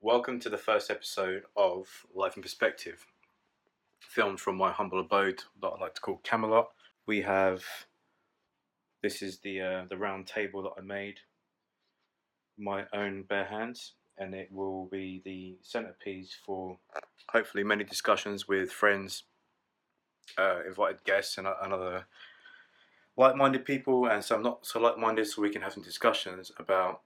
Welcome to the first episode of Life in Perspective, filmed from my humble abode that I like to call Camelot. We have this is the uh, the round table that I made, my own bare hands, and it will be the centerpiece for hopefully many discussions with friends, uh, invited guests, and, and other like-minded people, and some not so like-minded, so we can have some discussions about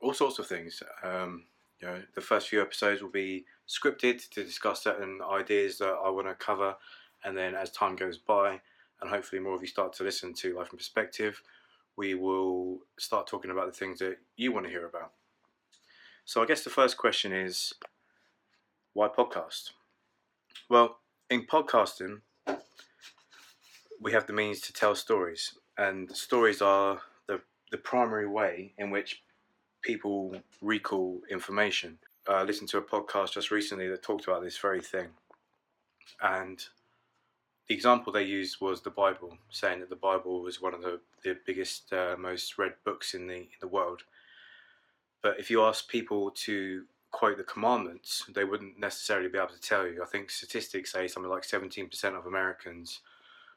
all sorts of things. Um, know, the first few episodes will be scripted to discuss certain ideas that I want to cover, and then as time goes by, and hopefully more of you start to listen to Life in Perspective, we will start talking about the things that you want to hear about. So I guess the first question is, why podcast? Well, in podcasting, we have the means to tell stories, and stories are the the primary way in which people recall information. I listened to a podcast just recently that talked about this very thing. And the example they used was the Bible, saying that the Bible was one of the, the biggest, uh, most read books in the, in the world. But if you ask people to quote the commandments, they wouldn't necessarily be able to tell you. I think statistics say something like 17% of Americans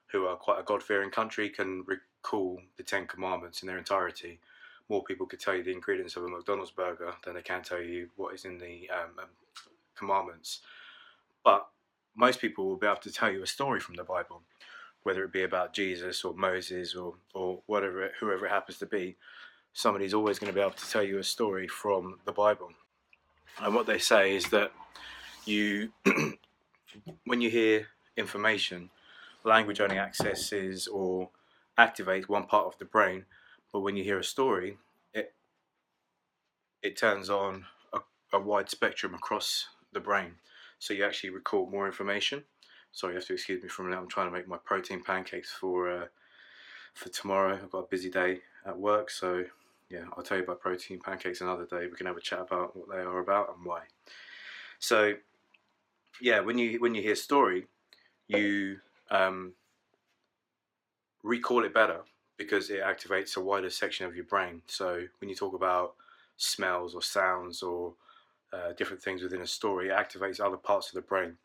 who are quite a God fearing country can recall the Ten Commandments in their entirety more people could tell you the ingredients of a McDonald's burger than they can tell you what is in the um, um, commandments. But most people will be able to tell you a story from the Bible, whether it be about Jesus or Moses or, or whatever, whoever it happens to be. Somebody's always going to be able to tell you a story from the Bible. And what they say is that you, when you hear information, language only accesses or activates one part of the brain but when you hear a story, it it turns on a, a wide spectrum across the brain, so you actually recall more information. Sorry, you have to excuse me from minute. I'm trying to make my protein pancakes for uh, for tomorrow. I've got a busy day at work, so yeah, I'll tell you about protein pancakes another day. We can have a chat about what they are about and why. So, yeah, when you when you hear a story, you um, recall it better because it activates a wider section of your brain. So when you talk about smells or sounds or uh, different things within a story, it activates other parts of the brain.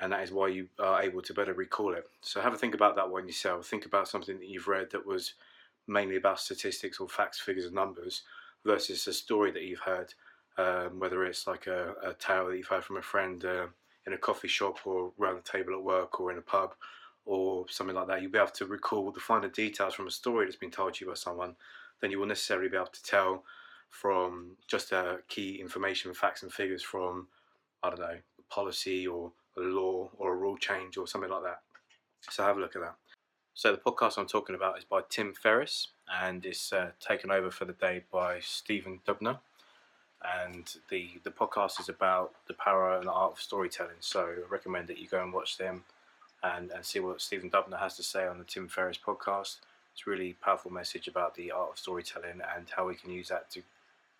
And that is why you are able to better recall it. So have a think about that one yourself. Think about something that you've read that was mainly about statistics or facts, figures, and numbers versus a story that you've heard, um, whether it's like a, a, tale that you've heard from a friend uh, in a coffee shop or around the table at work or in a pub or something like that, you'll be able to recall the finer details from a story that's been told to you by someone than you will necessarily be able to tell from just uh, key information, facts, and figures from, I don't know, policy or a law or a rule change or something like that. So have a look at that. So the podcast I'm talking about is by Tim Ferriss and it's uh, taken over for the day by Stephen Dubner. And the, the podcast is about the power and art of storytelling. So I recommend that you go and watch them and, and see what Stephen Dubner has to say on the Tim Ferriss podcast. It's a really powerful message about the art of storytelling and how we can use that to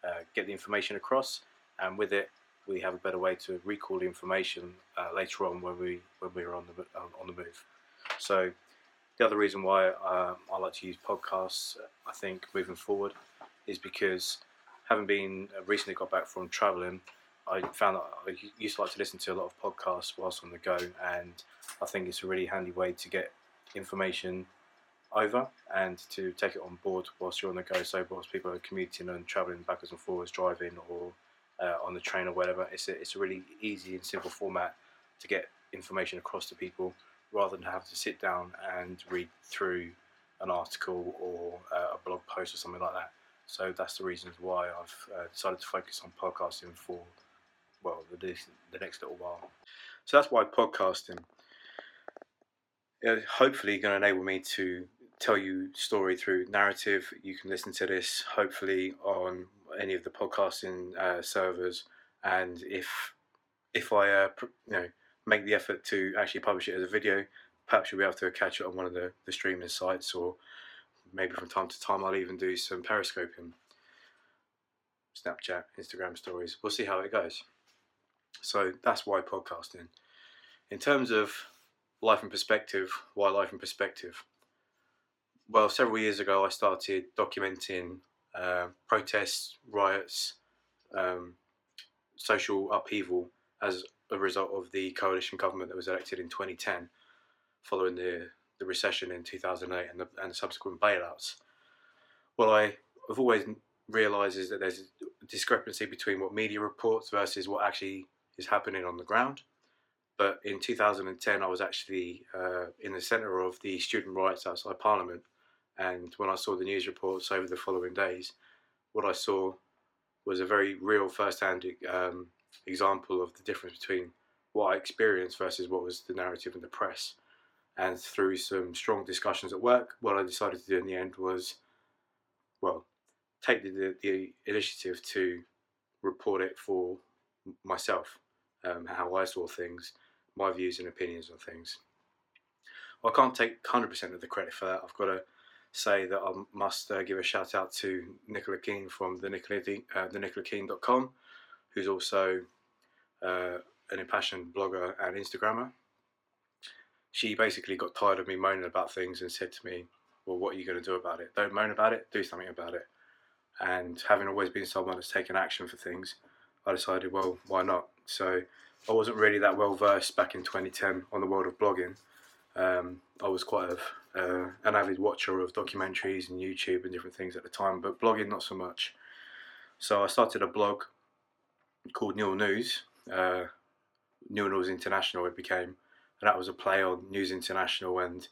uh, get the information across. And with it, we have a better way to recall the information uh, later on when we when we're on the on the move. So the other reason why um, I like to use podcasts, I think moving forward, is because having been uh, recently got back from traveling, I found that I used to like to listen to a lot of podcasts whilst on the go, and I think it's a really handy way to get information over and to take it on board whilst you're on the go. So, whilst people are commuting and traveling backwards and forwards, driving or uh, on the train or whatever, it's a, it's a really easy and simple format to get information across to people rather than have to sit down and read through an article or uh, a blog post or something like that. So that's the reasons why I've uh, decided to focus on podcasting for well the, the next little while. So that's why podcasting hopefully going to enable me to tell you story through narrative. You can listen to this hopefully on any of the podcasting uh, servers, and if if I uh, you know make the effort to actually publish it as a video, perhaps you'll be able to catch it on one of the, the streaming sites, or maybe from time to time I'll even do some periscoping, Snapchat, Instagram stories. We'll see how it goes. So that's why podcasting. In terms of life and perspective, why life and perspective? Well, several years ago, I started documenting uh, protests, riots, um, social upheaval as a result of the coalition government that was elected in 2010, following the, the recession in 2008 and the, and the subsequent bailouts. What I have always realised is that there's a discrepancy between what media reports versus what actually is happening on the ground. But in 2010, I was actually uh, in the centre of the student riots outside Parliament. And when I saw the news reports over the following days, what I saw was a very real first-hand um, example of the difference between what I experienced versus what was the narrative in the press. And through some strong discussions at work, what I decided to do in the end was, well, take the, the initiative to report it for myself, um, how I saw things, my views and opinions on things. Well, I can't take 100% of the credit for that. I've got to say that I must uh, give a shout out to Nicola Keane from the Nicola, uh, the NicolaKeane.com, who's also uh, an impassioned blogger and Instagrammer. She basically got tired of me moaning about things and said to me, Well, what are you going to do about it? Don't moan about it, do something about it. And having always been someone that's taken action for things, I decided, well, why not? So I wasn't really that well versed back in 2010 on the world of blogging. Um, I was quite a uh, an avid watcher of documentaries and YouTube and different things at the time, but blogging not so much. So I started a blog called Newell News, uh, Newell News International it became, and that was a play on News International and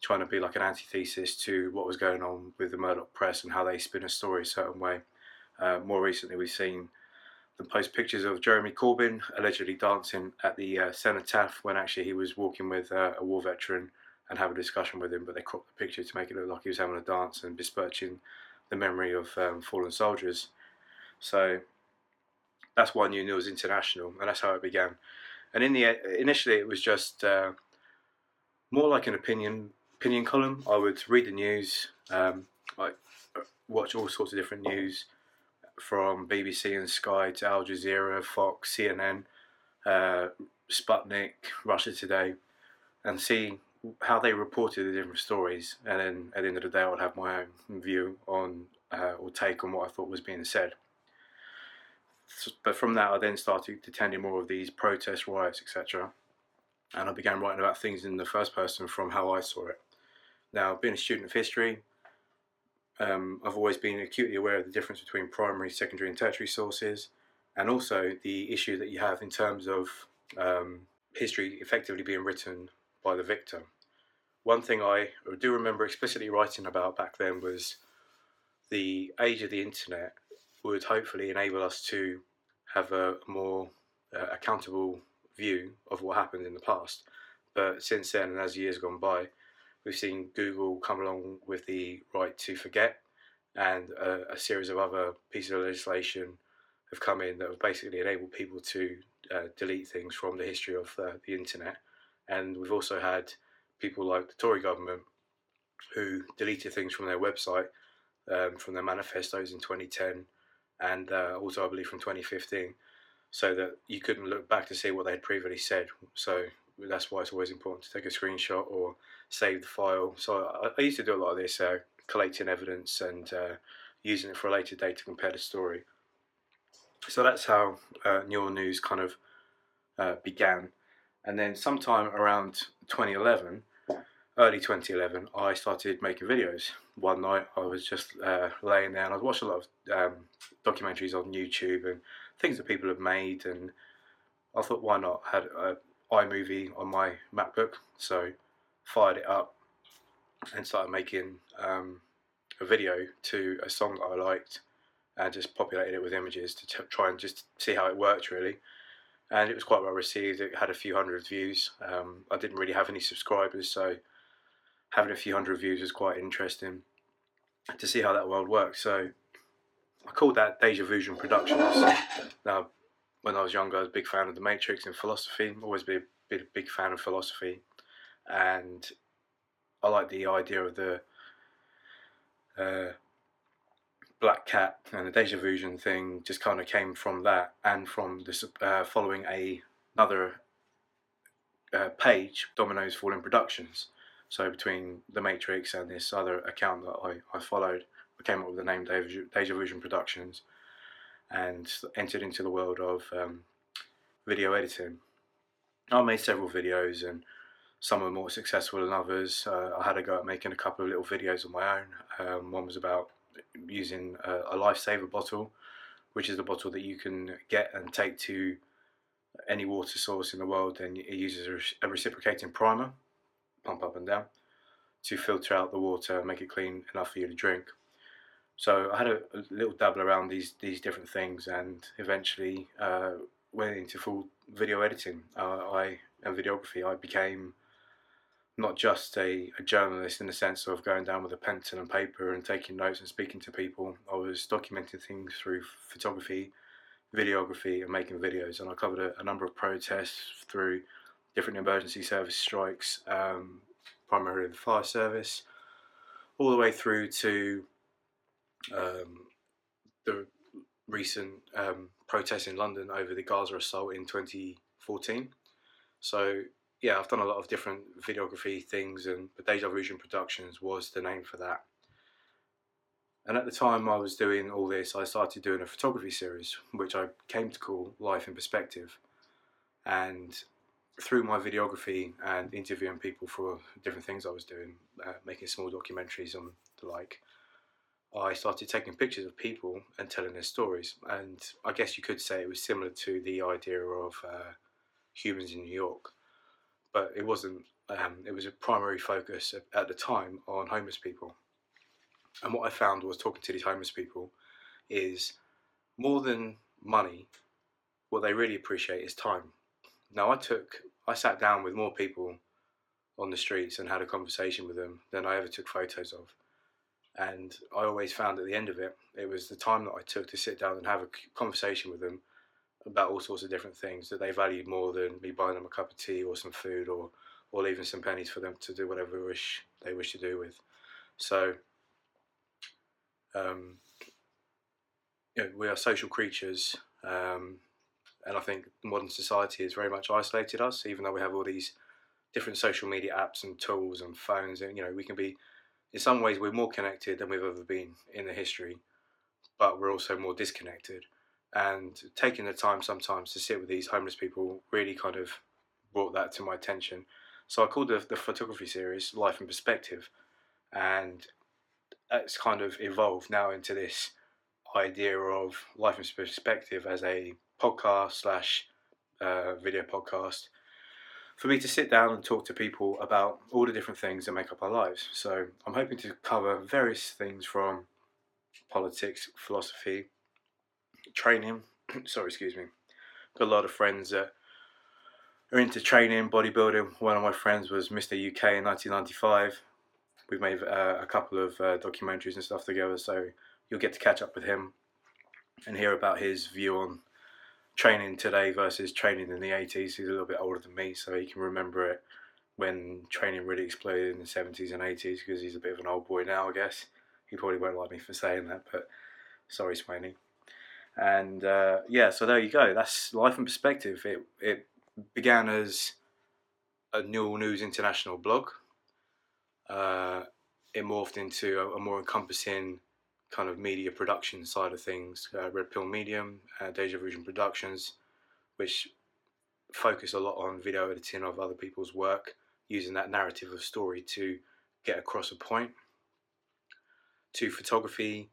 trying to be like an antithesis to what was going on with the Murdoch press and how they spin a story a certain way. Uh, more recently, we've seen them post pictures of Jeremy Corbyn allegedly dancing at the uh, cenotaph when actually he was walking with uh, a war veteran and have a discussion with him, but they cropped the picture to make it look like he was having a dance and besmirching the memory of um, fallen soldiers. So that's why New News International, and that's how it began. And in the initially, it was just uh, more like an opinion opinion column. I would read the news, um, like watch all sorts of different news from BBC and Sky to Al Jazeera, Fox, CNN, uh, Sputnik, Russia Today, and see how they reported the different stories, and then at the end of the day, I would have my own view on uh, or take on what I thought was being said. But from that, I then started attending more of these protests, riots, etc., and I began writing about things in the first person from how I saw it. Now, being a student of history, um, I've always been acutely aware of the difference between primary, secondary, and tertiary sources, and also the issue that you have in terms of um, history effectively being written by the victim. One thing I do remember explicitly writing about back then was the age of the internet would hopefully enable us to have a more uh, accountable view of what happened in the past. But since then, and as years gone by, we've seen Google come along with the right to forget, and a, a series of other pieces of legislation have come in that have basically enabled people to uh, delete things from the history of uh, the internet and we've also had people like the Tory government who deleted things from their website, um, from their manifestos in 2010, and uh, also I believe from 2015, so that you couldn't look back to see what they had previously said. So that's why it's always important to take a screenshot or save the file. So I, I used to do a lot of this, uh, collecting evidence and uh, using it for a later date to compare the story. So that's how uh, Newell News kind of uh, began. And then sometime around 2011, early 2011, I started making videos. One night I was just uh, laying there and I'd watched a lot of um, documentaries on YouTube and things that people have made and I thought why not? I had an iMovie on my MacBook so fired it up and started making um, a video to a song that I liked and just populated it with images to try and just see how it worked really and it was quite well received. It had a few hundred views. Um, I didn't really have any subscribers, so having a few hundred views was quite interesting to see how that world works. So I called that Deja Vision Productions. Now, when I was younger, I was a big fan of The Matrix and philosophy. Always been a big, big fan of philosophy, and I like the idea of the uh, Black Cat and the Deja Vision thing just kind of came from that and from uh, following a another uh, page, Dominoes Falling Productions. So between The Matrix and this other account that I, I followed, I came up with the name Deja, Deja Vision Productions. And entered into the world of um, video editing. I made several videos and some were more successful than others. Uh, I had a go at making a couple of little videos on my own. Um, one was about using a, a lifesaver bottle, which is the bottle that you can get and take to any water source in the world, and it uses a, reciprocating primer, pump up and down, to filter out the water and make it clean enough for you to drink. So I had a, a little dabble around these these different things, and eventually uh, went into full video editing. Uh, I and videography. I became not just a, a, journalist in the sense of going down with a pencil and paper and taking notes and speaking to people. I was documenting things through photography, videography, and making videos. And I covered a, a number of protests through different emergency service strikes, um, primarily the fire service, all the way through to um, the recent um, protests in London over the Gaza assault in 2014. So yeah, I've done a lot of different videography things, and the Deja Vision Productions was the name for that. And at the time I was doing all this, I started doing a photography series, which I came to call Life in Perspective. And through my videography and interviewing people for different things I was doing, uh, making small documentaries and the like, I started taking pictures of people and telling their stories. And I guess you could say it was similar to the idea of uh, humans in New York but it wasn't. Um, it was a primary focus at, the time on homeless people. And what I found was talking to these homeless people is more than money, what they really appreciate is time. Now I took I sat down with more people on the streets and had a conversation with them than I ever took photos of. And I always found at the end of it, it was the time that I took to sit down and have a conversation with them about all sorts of different things that they valued more than me buying them a cup of tea or some food or or leaving some pennies for them to do whatever wish they wish to do with. So um, you know, we are social creatures, um, and I think modern society has very much isolated us. Even though we have all these different social media apps and tools and phones, and you know, we can be in some ways we're more connected than we've ever been in the history, but we're also more disconnected and taking the time sometimes to sit with these homeless people really kind of brought that to my attention. So I called the, the photography series Life in Perspective, and it's kind of evolved now into this idea of Life in Perspective as a podcast slash uh, video podcast for me to sit down and talk to people about all the different things that make up our lives. So I'm hoping to cover various things from politics, philosophy, training. Sorry, excuse me. Got a lot of friends that are into training, bodybuilding. One of my friends was Mr. UK in 1995. We've made uh, a couple of uh, documentaries and stuff together, so you'll get to catch up with him and hear about his view on training today versus training in the 80s. He's a little bit older than me, so he can remember it when training really exploded in the 70s and 80s because he's a bit of an old boy now, I guess. He probably won't like me for saying that, but sorry, Swaney. And uh, yeah, so there you go. That's life and perspective. It it began as a Newell News International blog. Uh, it morphed into a, a, more encompassing kind of media production side of things. Uh, Red Pill Medium, uh, Deja Vision Productions, which focus a lot on video editing of other people's work, using that narrative of story to get across a point. To photography,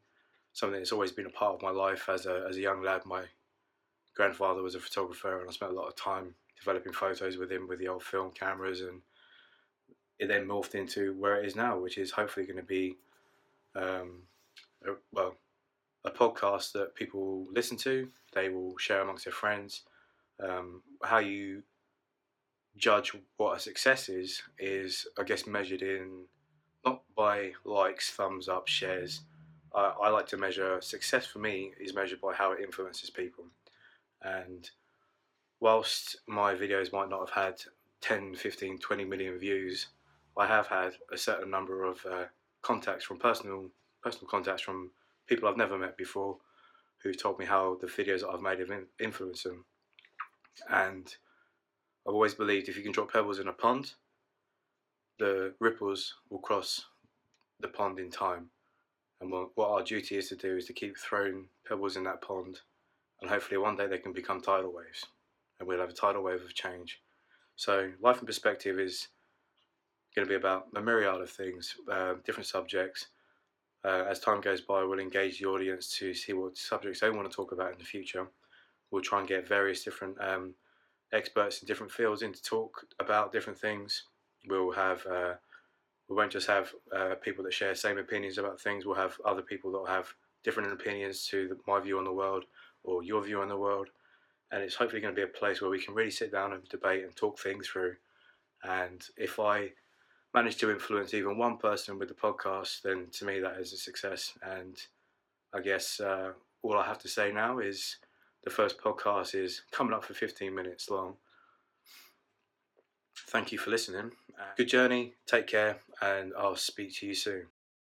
something that's always been a part of my life as a as a young lad. My grandfather was a photographer, and I spent a lot of time developing photos with him with the old film cameras, and it then morphed into where it is now, which is hopefully going to be, um, a, well, a podcast that people listen to. They will share amongst their friends. Um, how you judge what a success is is, I guess, measured in not by likes, thumbs up, shares I, I like to measure success for me is measured by how it influences people. And whilst my videos might not have had 10, 15, 20 million views, I have had a certain number of uh, contacts from personal personal contacts from people I've never met before who've told me how the videos that I've made have influenced them. And I've always believed if you can drop pebbles in a pond, the ripples will cross the pond in time. And what, what our duty is to do is to keep throwing pebbles in that pond and hopefully one day they can become tidal waves, and we'll have a tidal wave of change. So, life and perspective is going to be about a myriad of things, uh, different subjects. Uh, as time goes by, we'll engage the audience to see what subjects they want to talk about in the future. We'll try and get various different um, experts in different fields in to talk about different things. We'll have uh, we won't just have uh, people that share same opinions about things. We'll have other people that will have different opinions to the, my view on the world or your view on the world. And it's hopefully going to be a place where we can really sit down and debate and talk things through. And if I manage to influence even one person with the podcast, then to me that is a success. And I guess uh, all I have to say now is the first podcast is coming up for 15 minutes long. Thank you for listening. Good journey, take care, and I'll speak to you soon.